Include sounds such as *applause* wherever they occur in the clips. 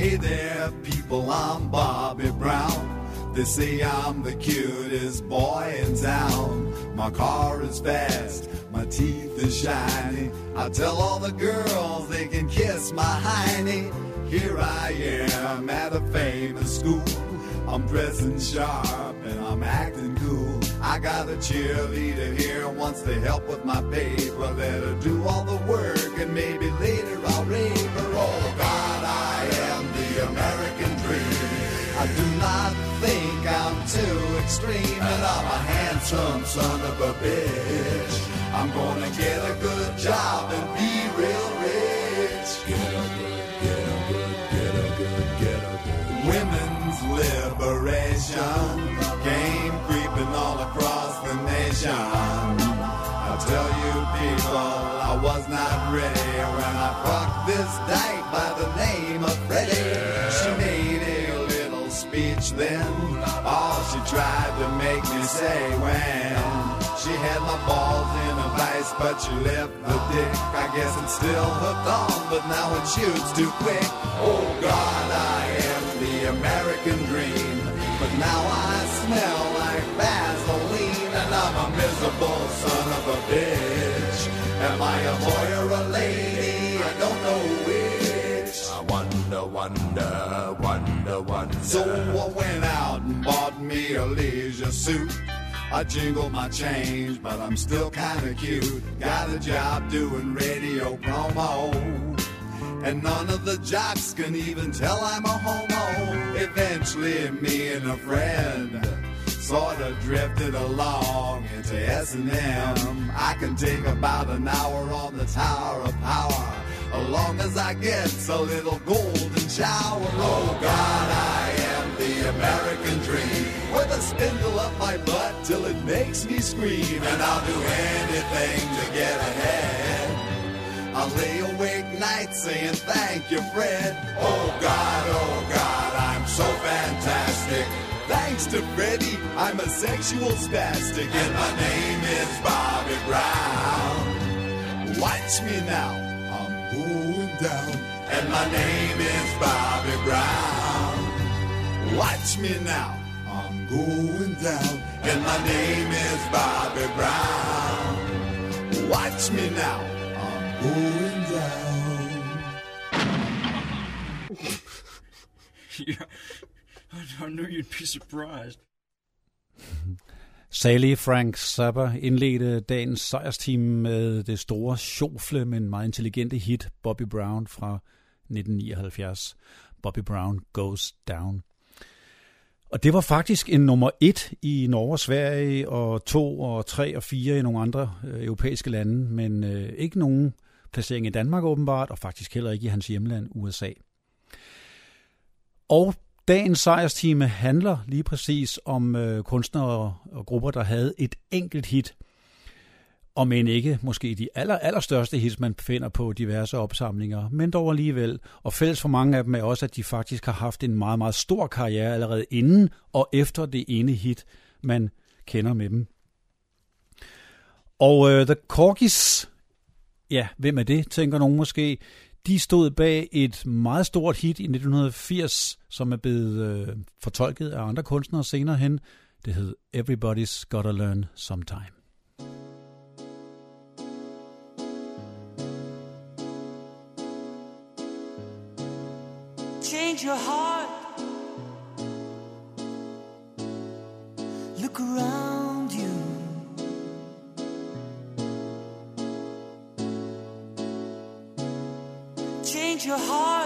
Hey there, people, I'm Bobby Brown. They say I'm the cutest boy in town. My car is fast, my teeth is shiny. I tell all the girls they can kiss my hiney. Here I am at a famous school. I'm dressing sharp and I'm acting cool. I got a cheerleader here wants to help with my paper. Let her do all the work and maybe too extreme, and I'm a handsome son of a bitch. I'm gonna get a good job and be real rich. Get a good, get a good, get a good, get a good. Women's liberation came creeping all across the nation. I tell you people, I was not ready when I fucked this dyke by the name of Freddie. Little speech then, all she tried to make me say when she had my balls in a vice, but she left the dick. I guess it's still hooked on, but now it shoots too quick. Oh God, I am the American dream, but now I smell like Vaseline, and I'm a miserable son of a bitch. Am I a boy or a lady? Wonder, wonder, wonder, wonder. So I went out and bought me a leisure suit. I jingle my change, but I'm still kinda cute. Got a job doing radio promo. And none of the jocks can even tell I'm a homo. Eventually, me and a friend sort of drifted along into S&M. I can take about an hour on the Tower of Power, as long as I get a little golden shower. Oh God, I am the American dream, with a spindle up my butt till it makes me scream, and I'll do anything to get ahead. I lay awake nights saying thank you, Fred. Oh God, oh God, I'm so fantastic. Thanks to Freddie, I'm a sexual spastic, and my name is Bobby Brown. Watch me now, down, and my name is Bobby Brown. Watch me now, I'm going down, and my name is Bobby Brown. Watch me now, I'm going down. *laughs* yeah. I knew you'd be surprised. *laughs* Sally Frank Zappa indledte dagens sejrsteam med det store sjofle, men meget intelligente hit Bobby Brown fra 1979. Bobby Brown Goes Down. Og det var faktisk en nummer et i Norge og Sverige, og to og tre og fire i nogle andre øh, europæiske lande, men øh, ikke nogen placering i Danmark åbenbart, og faktisk heller ikke i hans hjemland USA. Og dagens sejrstime handler lige præcis om øh, kunstnere og grupper, der havde et enkelt hit, og men ikke måske de aller, allerstørste hits, man finder på diverse opsamlinger, men dog alligevel. Og fælles for mange af dem er også, at de faktisk har haft en meget, meget stor karriere allerede inden og efter det ene hit, man kender med dem. Og øh, The Corgis, ja, hvem er det, tænker nogen måske. De stod bag et meget stort hit i 1980, som er blevet øh, fortolket af andre kunstnere senere hen. Det hed Everybody's Gotta Learn Sometime. Heart.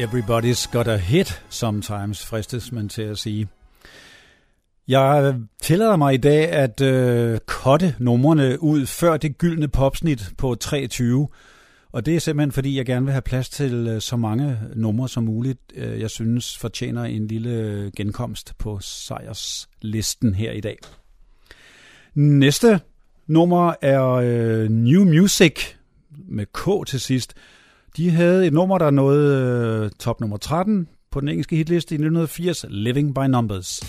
Everybody's got a hit, sometimes fristes man til at sige. Jeg tillader mig i dag at øh, kotte numrene ud før det gyldne popsnit på 23, og det er simpelthen fordi, jeg gerne vil have plads til øh, så mange numre som muligt, øh, jeg synes fortjener en lille genkomst på sejrslisten her i dag. Næste nummer er øh, New Music med K til sidst. De havde et nummer, der nåede øh, top nummer 13 på den engelske hitliste i 1980, Living by Numbers.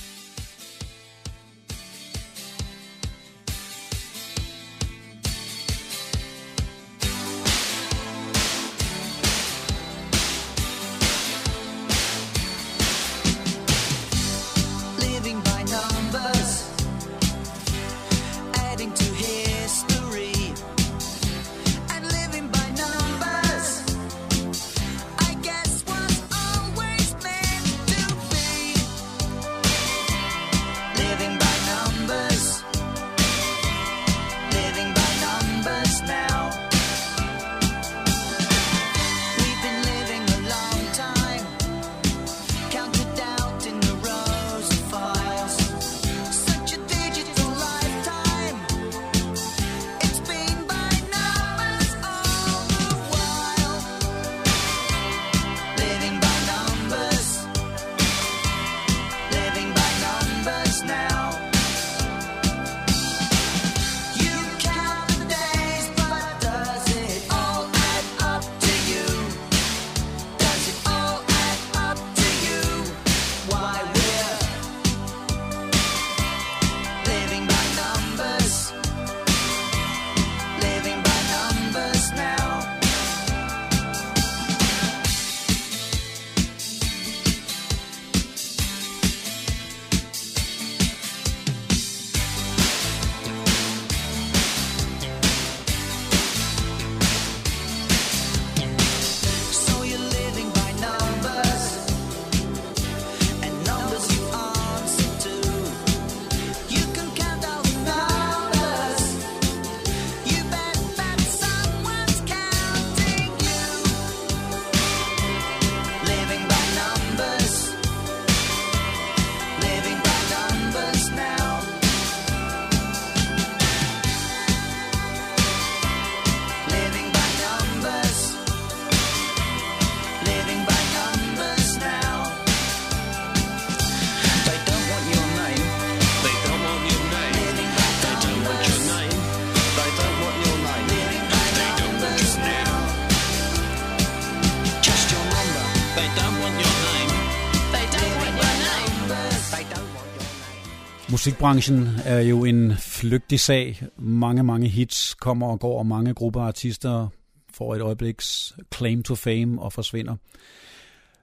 Musikbranchen er jo en flygtig sag. Mange, mange hits kommer og går, og mange grupper af artister får et øjebliks claim to fame og forsvinder.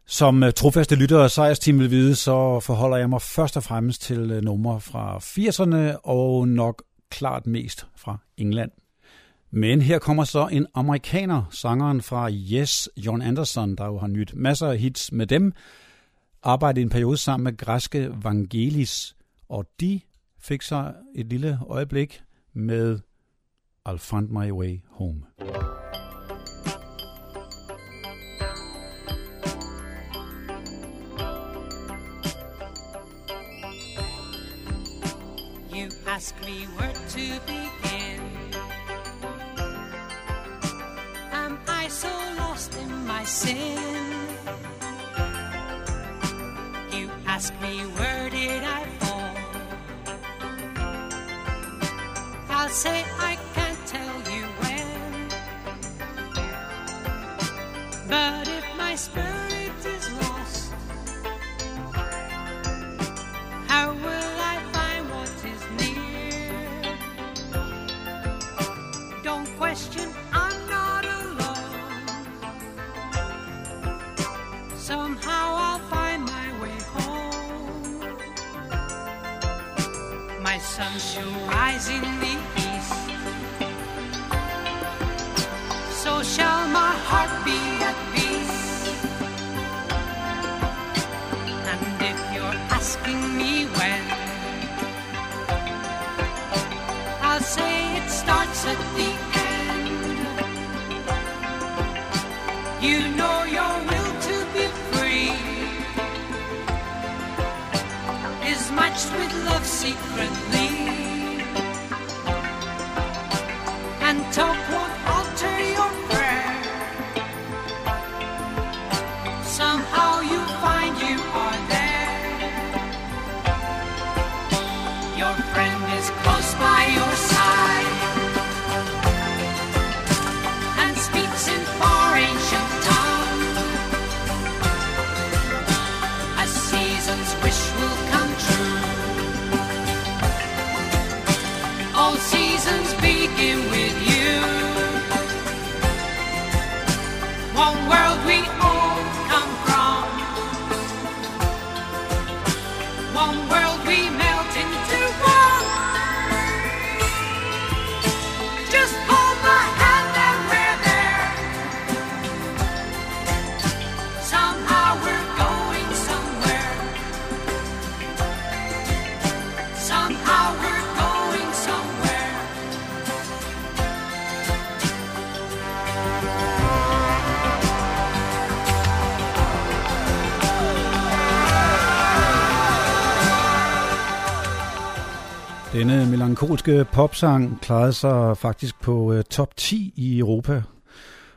Som øh, trofaste lyttere og Sejrsteam vil vide, så forholder jeg mig først og fremmest til øh, numre fra 80'erne og nok klart mest fra England. Men her kommer så en amerikaner, sangeren fra Yes, John Anderson, der jo har nyt masser af hits med dem, arbejdede i en periode sammen med græske Vangelis, og de fik sig et lille øjeblik med I'll Find My Way Home. You ask me where to begin. Am I so lost in my sin? You ask me where did I I'll say I can't tell you when. But if my spirit is lost, how will I find what is near? Don't question, I'm not alone. Somehow I'll find my way home. My sun shall rise in the heartbeat Denne melankolske popsang klarede sig faktisk på øh, top 10 i Europa.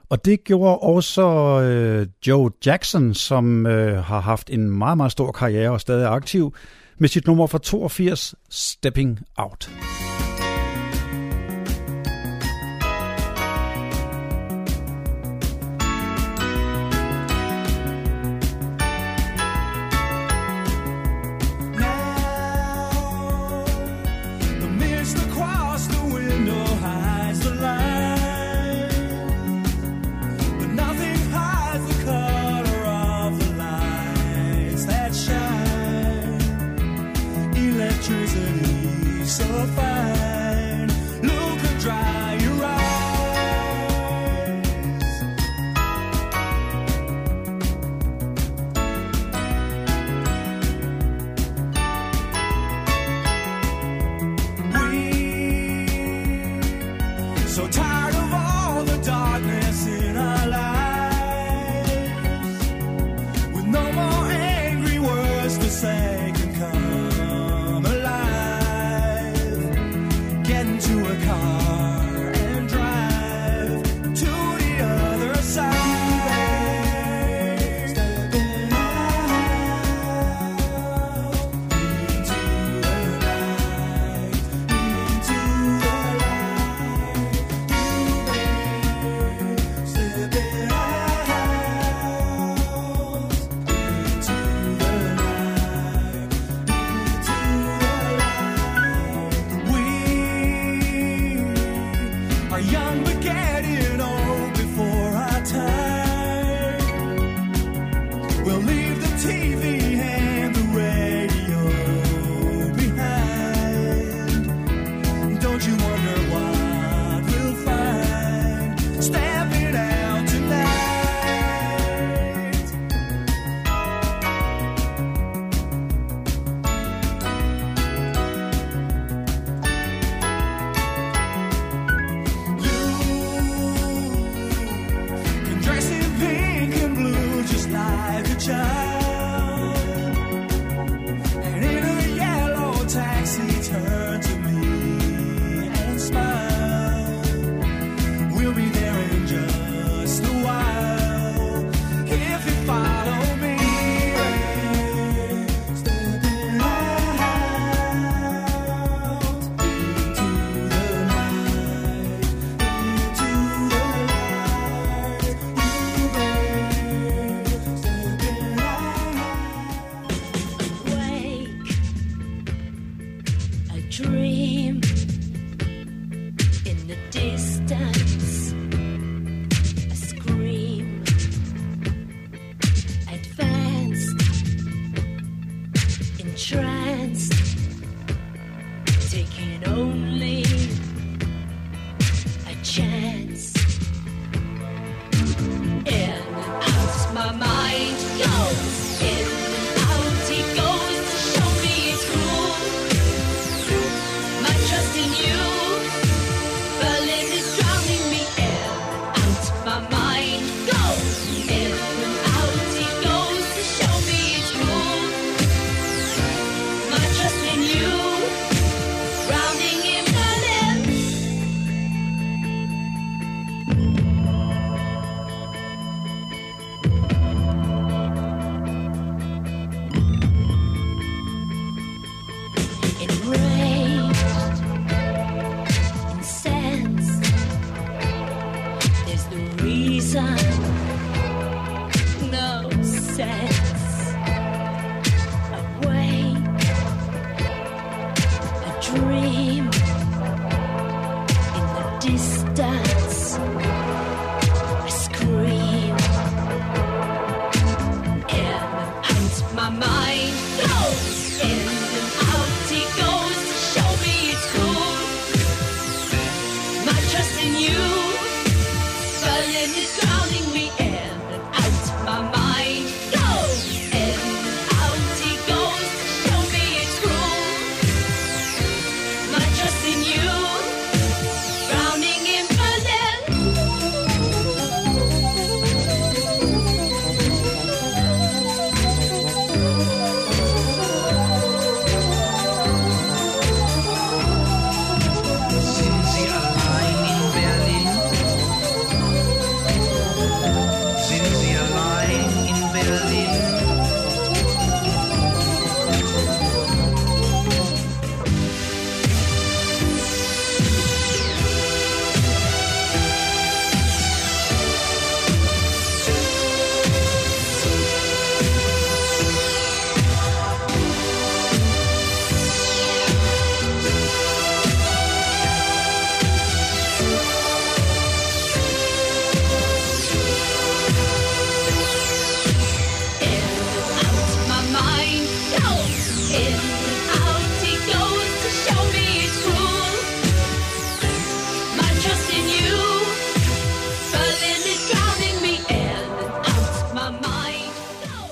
Og det gjorde også øh, Joe Jackson, som øh, har haft en meget, meget stor karriere og stadig er aktiv, med sit nummer fra 82, Stepping Out. so fine.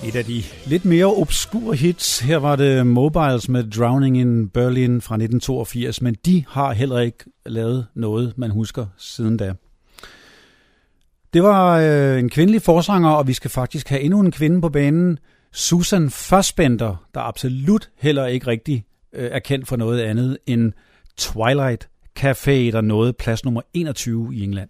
Et af de lidt mere obskure hits, her var det Mobiles med Drowning in Berlin fra 1982, men de har heller ikke lavet noget, man husker siden da. Det var øh, en kvindelig forsanger, og vi skal faktisk have endnu en kvinde på banen. Susan Fassbender, der absolut heller ikke rigtig øh, er kendt for noget andet end Twilight Café, der nåede plads nummer 21 i England.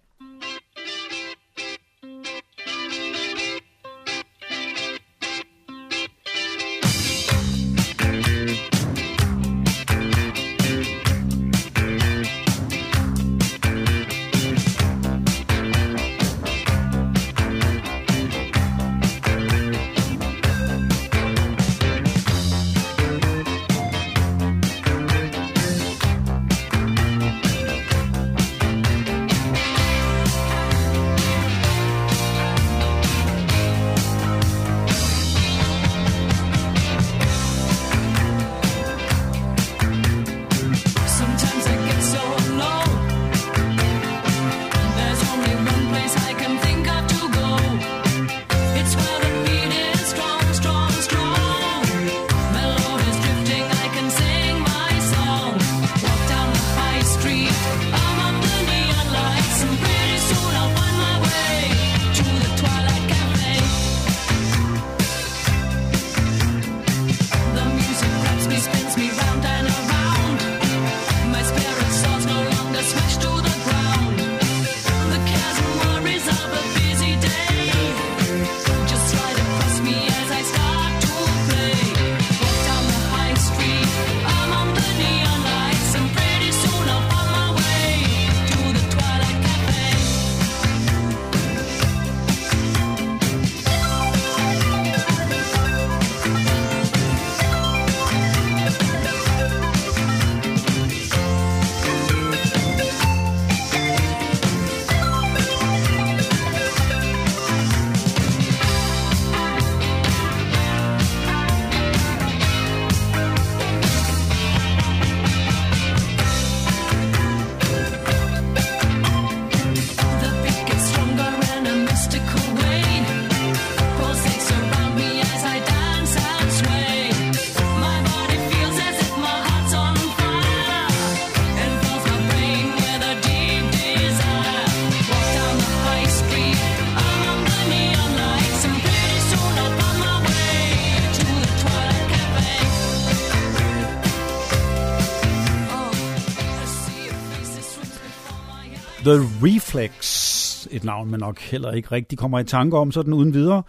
Reflex, et navn man nok heller ikke rigtig kommer i tanke om sådan uden videre.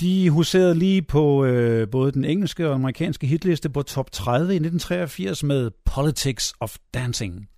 De huserede lige på øh, både den engelske og amerikanske hitliste på top 30 i 1983 med Politics of Dancing.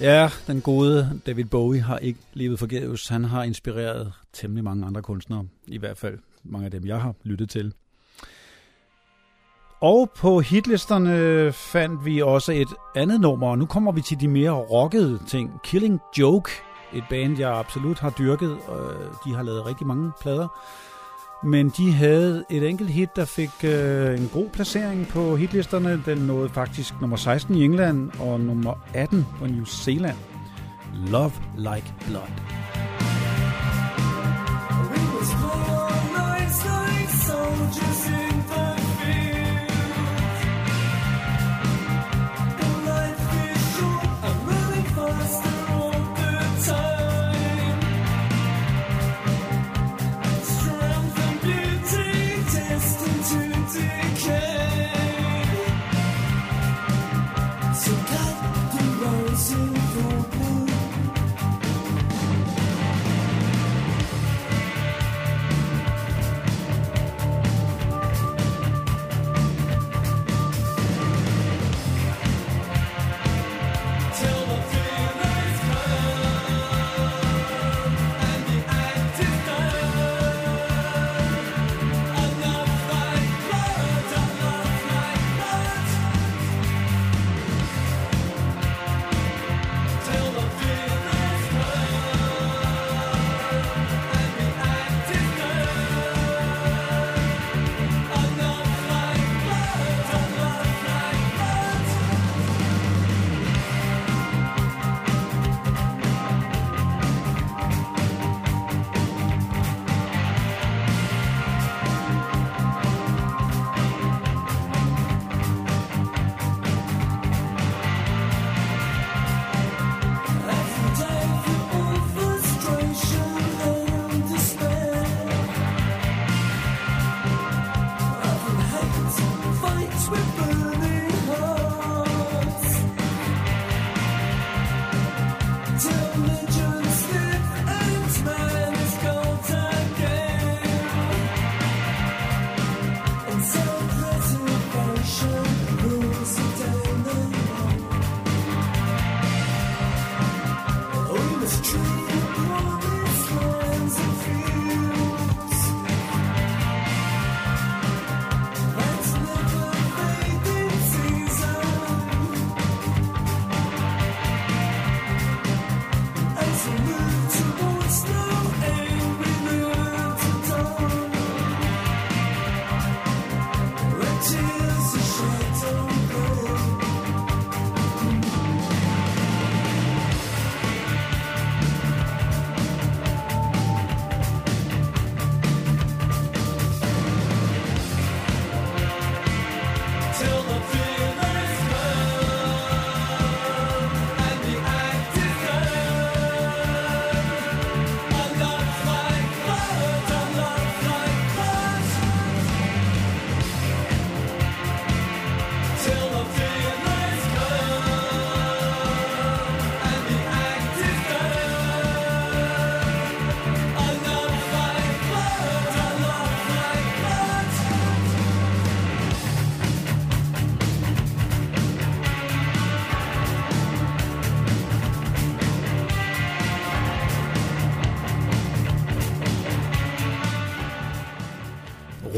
Ja, den gode David Bowie har ikke levet forgæves. Han har inspireret temmelig mange andre kunstnere. I hvert fald mange af dem, jeg har lyttet til. Og på hitlisterne fandt vi også et andet nummer, og nu kommer vi til de mere rockede ting. Killing Joke, et band, jeg absolut har dyrket. Øh, De har lavet rigtig mange plader. Men de havde et enkelt hit, der fik øh, en god placering på hitlisterne. Den nåede faktisk nummer 16 i England og nummer 18 på New Zealand. Love Like Blood.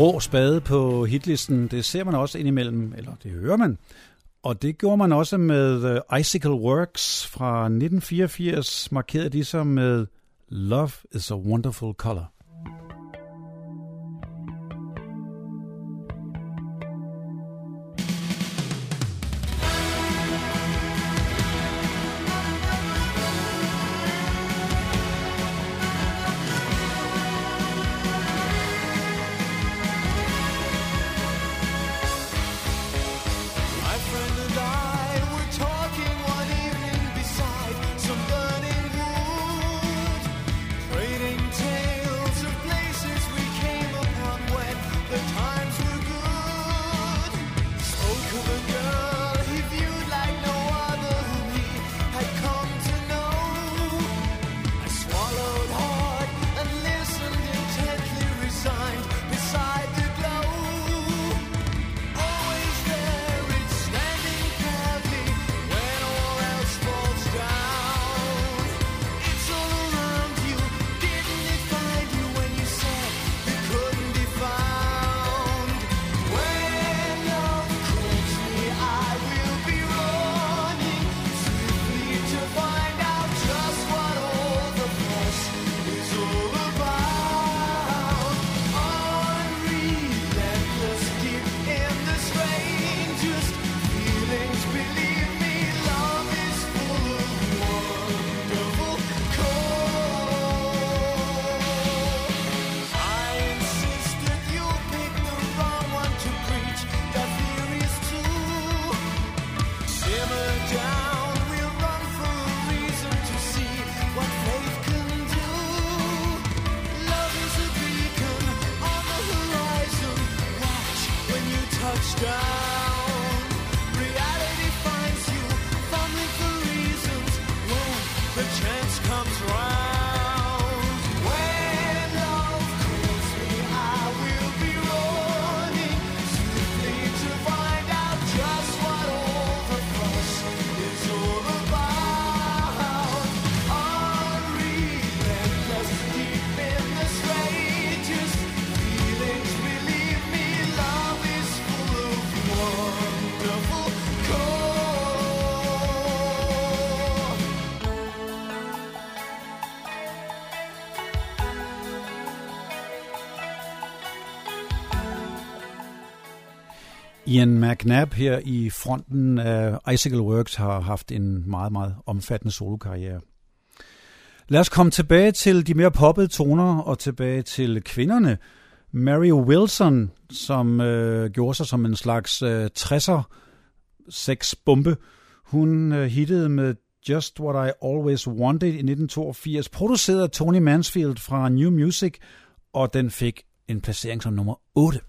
Rå spade på hitlisten, det ser man også indimellem, eller det hører man. Og det gjorde man også med øh, Icicle Works fra 1984, markerede de sig med Love is a Wonderful Color. Ian McNabb her i fronten af Icicle Works har haft en meget, meget omfattende solokarriere. Lad os komme tilbage til de mere poppede toner og tilbage til kvinderne. Mary Wilson, som øh, gjorde sig som en slags øh, 60'er sexbombe, hun øh, hittede med Just What I Always Wanted i 1982, produceret af Tony Mansfield fra New Music, og den fik en placering som nummer 8.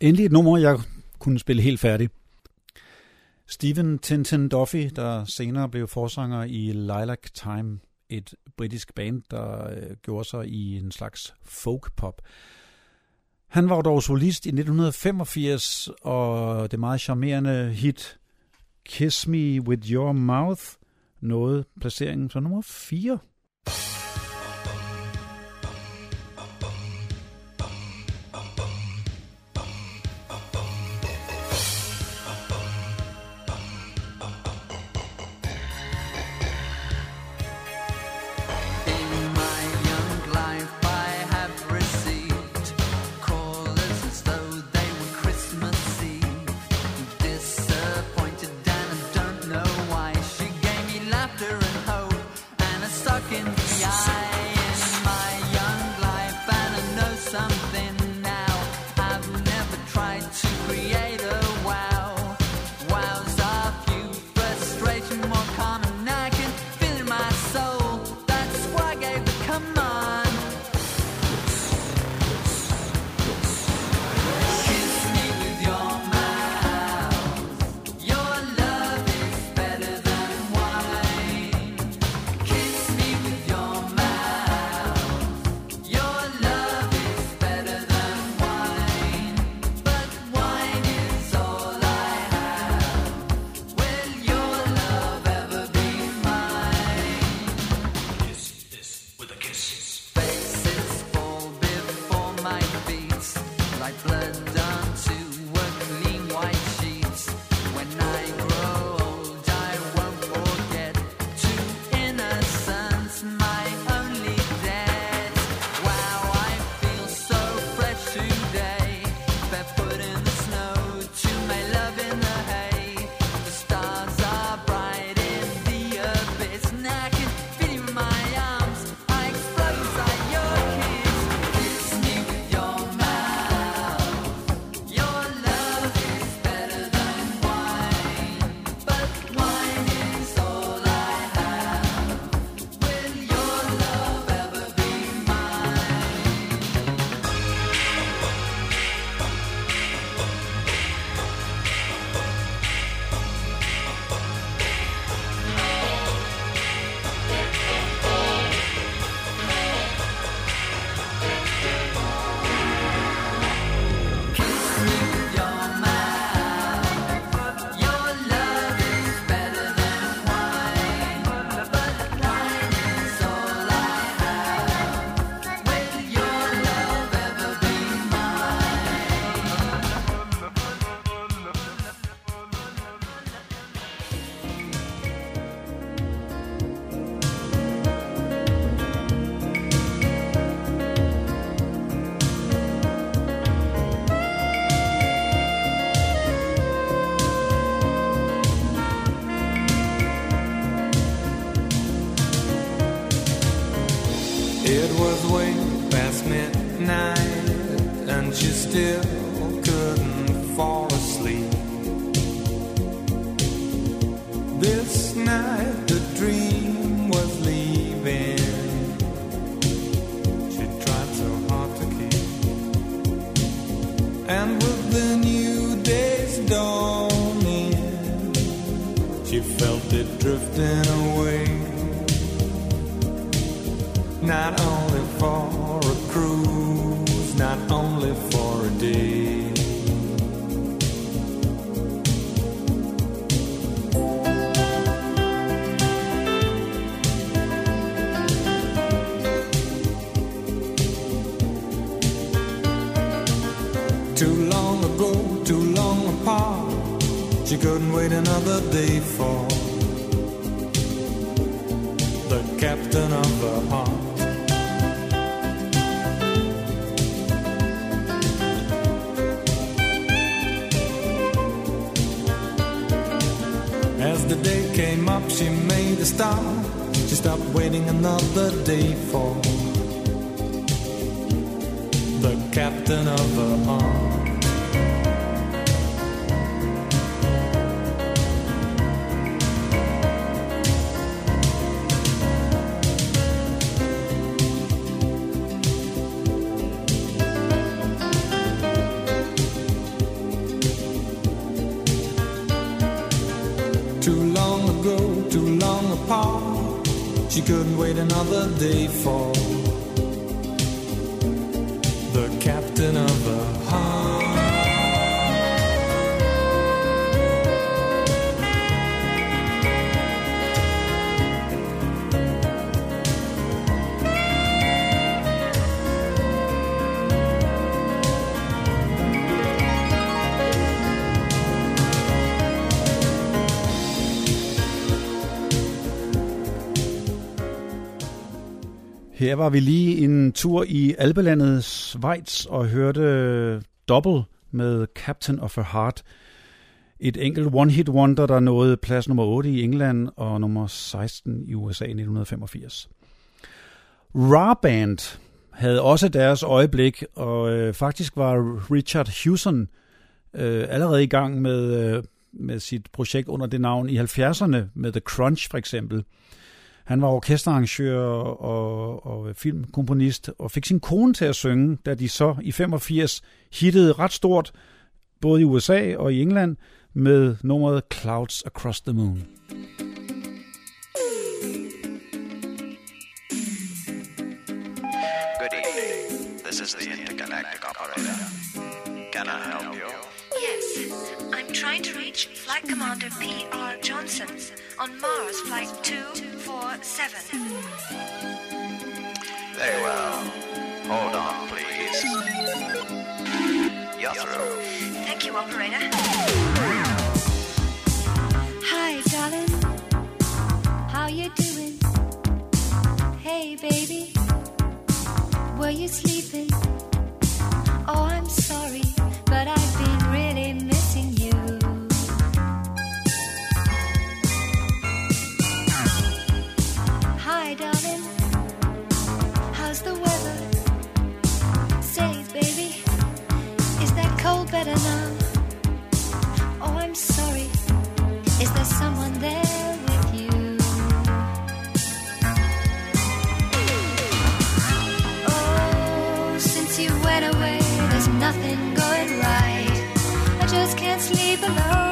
Endelig et nummer, jeg kunne spille helt færdig. Steven Tintin Duffy, der senere blev forsanger i Lilac Time, et britisk band, der øh, gjorde sig i en slags folk-pop. Han var dog solist i 1985, og det meget charmerende hit Kiss Me With Your Mouth nåede placeringen som nummer 4 She couldn't wait another day for Her var vi lige en tur i Alpelandet Schweiz og hørte Double med Captain of a Heart. Et enkelt one-hit wonder, der nåede plads nummer 8 i England og nummer 16 i USA i 1985. Raw Band havde også deres øjeblik, og øh, faktisk var Richard Hewson øh, allerede i gang med, øh, med sit projekt under det navn i 70'erne, med The Crunch for eksempel. Han var orkesterarrangør og, og filmkomponist, og fik sin kone til at synge, da de så i 85 hittede ret stort, både i USA og i England, med nummeret Clouds Across the Moon. Good evening. This is the reach Flight Commander P.R. Johnson on Mars Flight 247. Very well. Hold on, please. You're through. Thank you, operator. Hi, darling. How you doing? Hey, baby. Were you sleeping? Oh, I'm sorry, Is there someone there with you? Oh, since you went away, there's nothing going right. I just can't sleep alone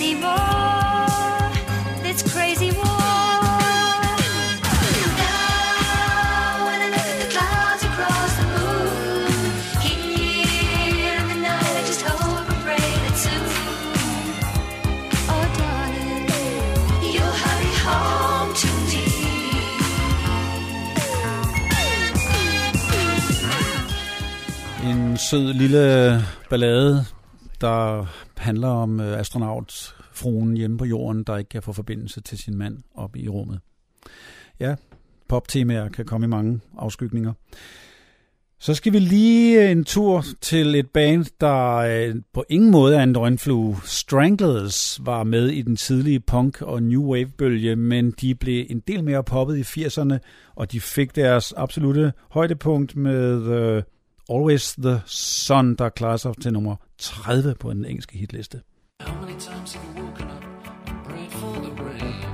anymore. This crazy war. sød lille ballade, der handler om øh, astronautfruen hjemme på jorden, der ikke kan få forbindelse til sin mand op i rummet. Ja, poptemaer kan komme i mange afskygninger. Så skal vi lige øh, en tur til et band, der øh, på ingen måde er en drønflue. Stranglers var med i den tidlige punk- og new wave-bølge, men de blev en del mere poppet i 80'erne, og de fik deres absolute højdepunkt med uh, Always the Sun, der klarer sig til nummer 30 på den engelske hitliste. How many times have you woken up and prayed for the rain?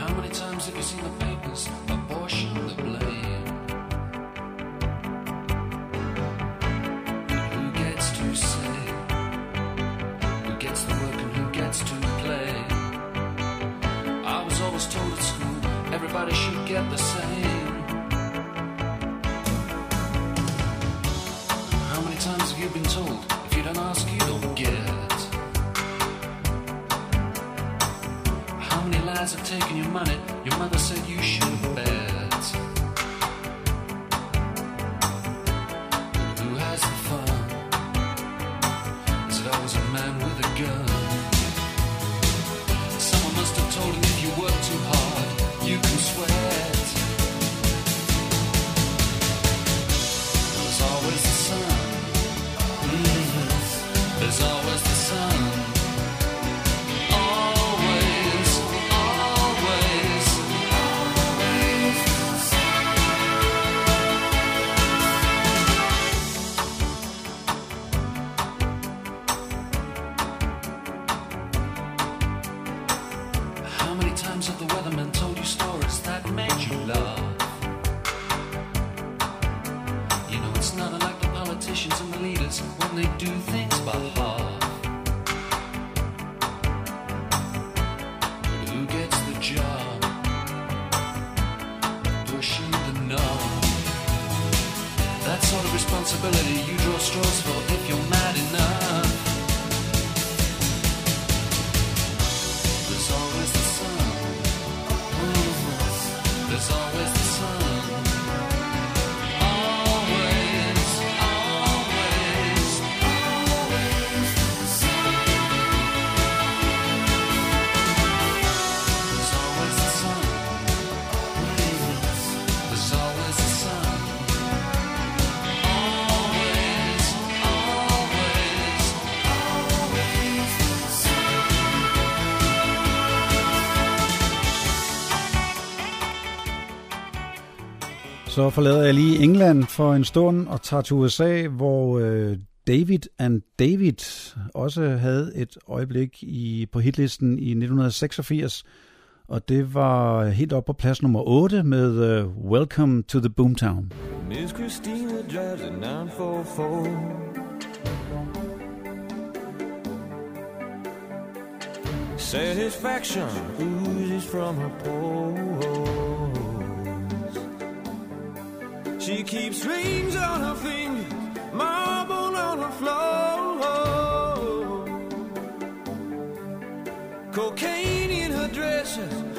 How many times have you seen the papers abortion the blame? Who gets to say? Who gets the work and who gets to play? I was always told at school everybody should get the same. Guys have taken your money. Your mother said you should have Så forlader jeg lige England for en stund og tager til USA, hvor øh, David and David også havde et øjeblik i på hitlisten i 1986, og det var helt op på plads nummer 8 med uh, Welcome to the Boomtown. Miss Christina drives a 944. Satisfaction oozes from her pores. She keeps rings on her fingers, marble on her floor. Cocaine in her dresses,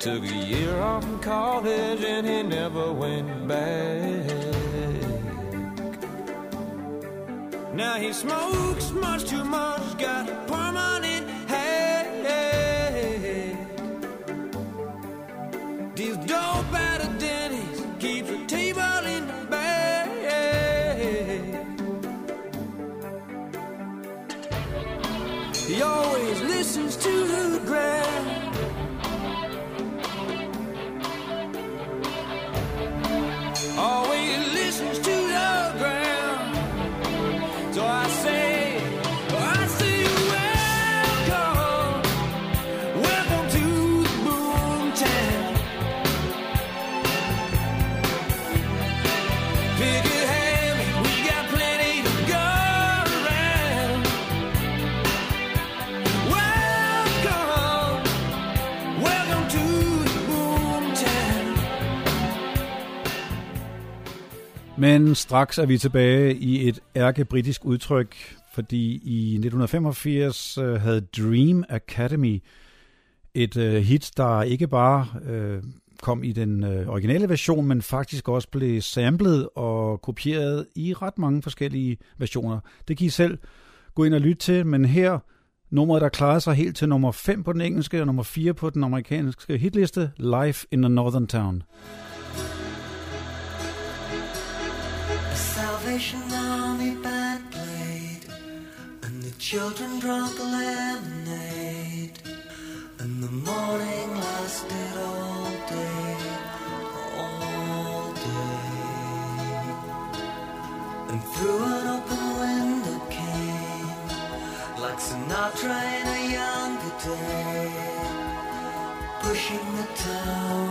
Took a year off from college and he never went back. Now he smokes much too much, got straks er vi tilbage i et ærke-britisk udtryk, fordi i 1985 øh, havde Dream Academy et øh, hit, der ikke bare øh, kom i den øh, originale version, men faktisk også blev samlet og kopieret i ret mange forskellige versioner. Det kan I selv gå ind og lytte til, men her nummeret, der klarede sig helt til nummer 5 på den engelske og nummer 4 på den amerikanske hitliste, Life in a Northern Town. Salvation Army band played, and the children drank lemonade, and the morning lasted all day, all day. And through an open window came, like Sinatra in a younger day, pushing the town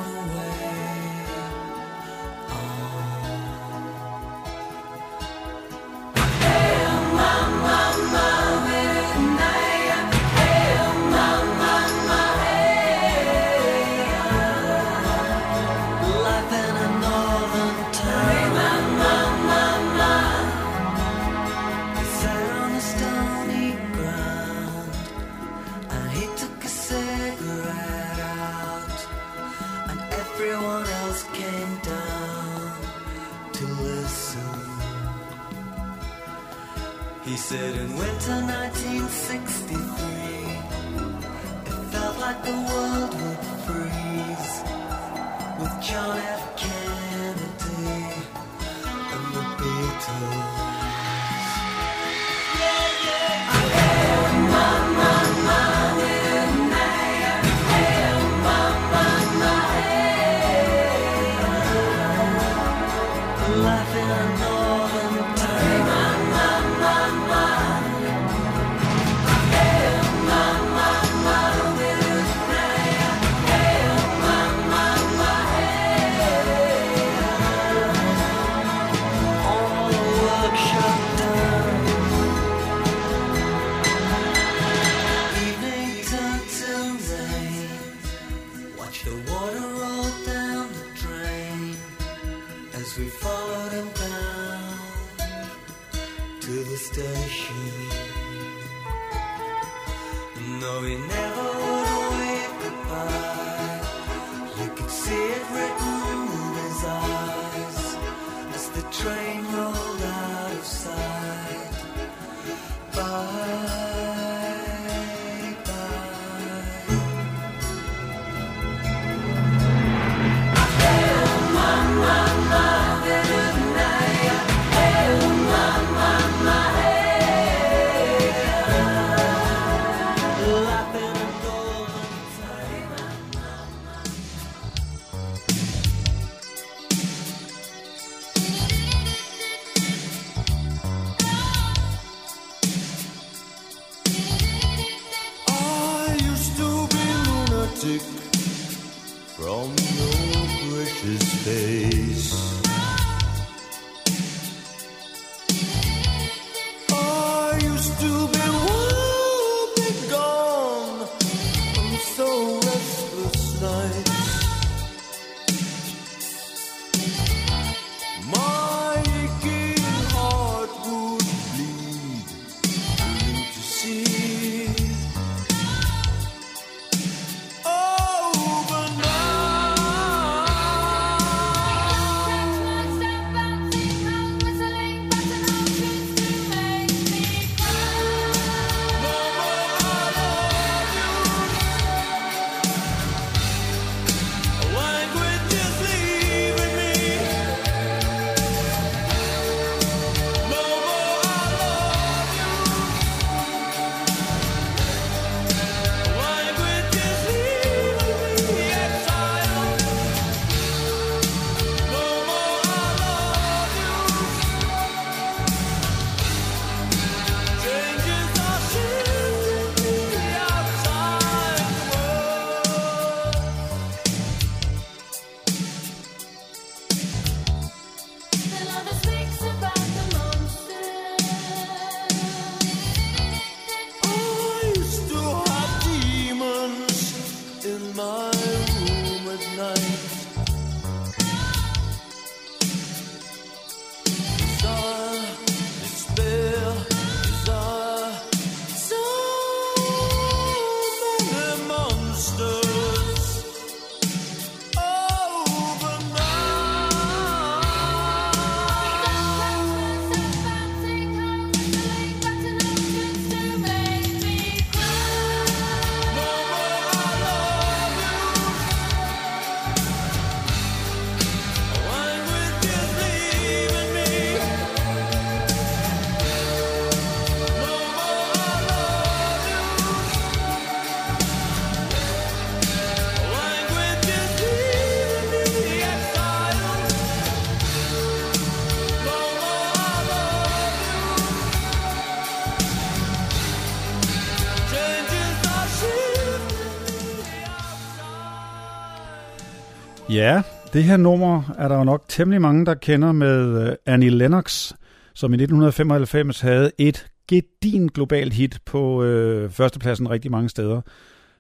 Ja, det her nummer er der jo nok temmelig mange, der kender med øh, Annie Lennox, som i 1995 havde et gedin globalt hit på øh, førstepladsen rigtig mange steder.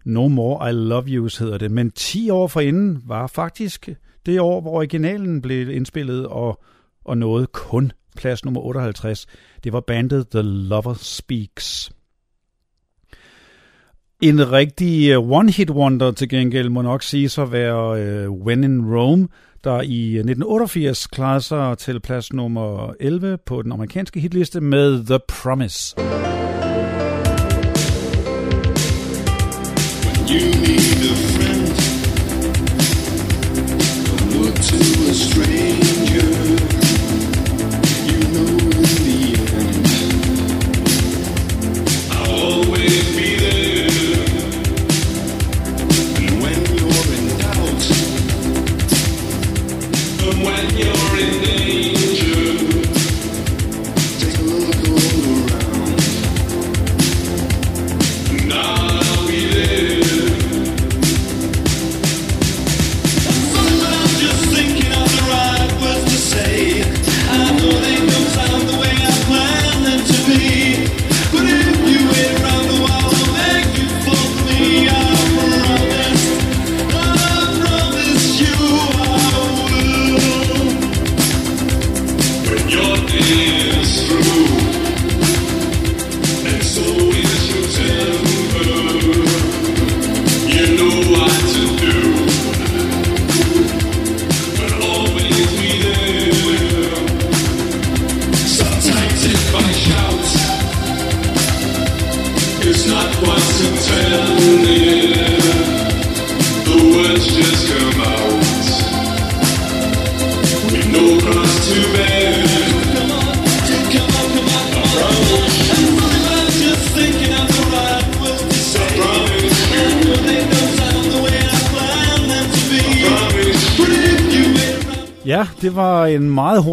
No More I Love Yous hedder det, men 10 år forinden var faktisk det år, hvor originalen blev indspillet og, og nåede kun plads nummer 58. Det var bandet The Lover Speaks. En rigtig øh, one-hit wonder til gengæld må nok sige så være uh, When in Rome, der i øh, 1988 klarede sig til plads nummer 11 på den amerikanske hitliste med The Promise.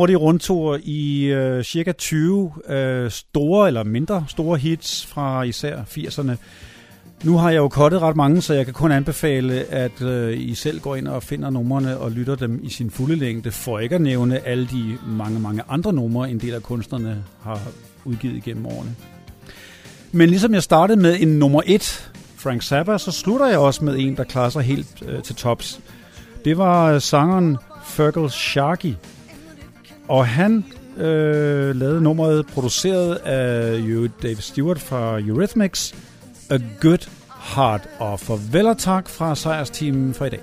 Hurtig rundtur i øh, cirka 20 øh, store eller mindre store hits fra især 80'erne. Nu har jeg jo kottet ret mange, så jeg kan kun anbefale, at øh, I selv går ind og finder numrene og lytter dem i sin fulde længde, for ikke at nævne alle de mange, mange andre numre, en del af kunstnerne har udgivet gennem årene. Men ligesom jeg startede med en nummer 1, Frank Zappa, så slutter jeg også med en, der klarer sig helt øh, til tops. Det var øh, sangeren Fergal Sharkey. Og han øh, lavede nummeret produceret af jo Dave Stewart fra Eurythmics, A Good Heart. Og farvel og tak fra sejrsteamen for i dag.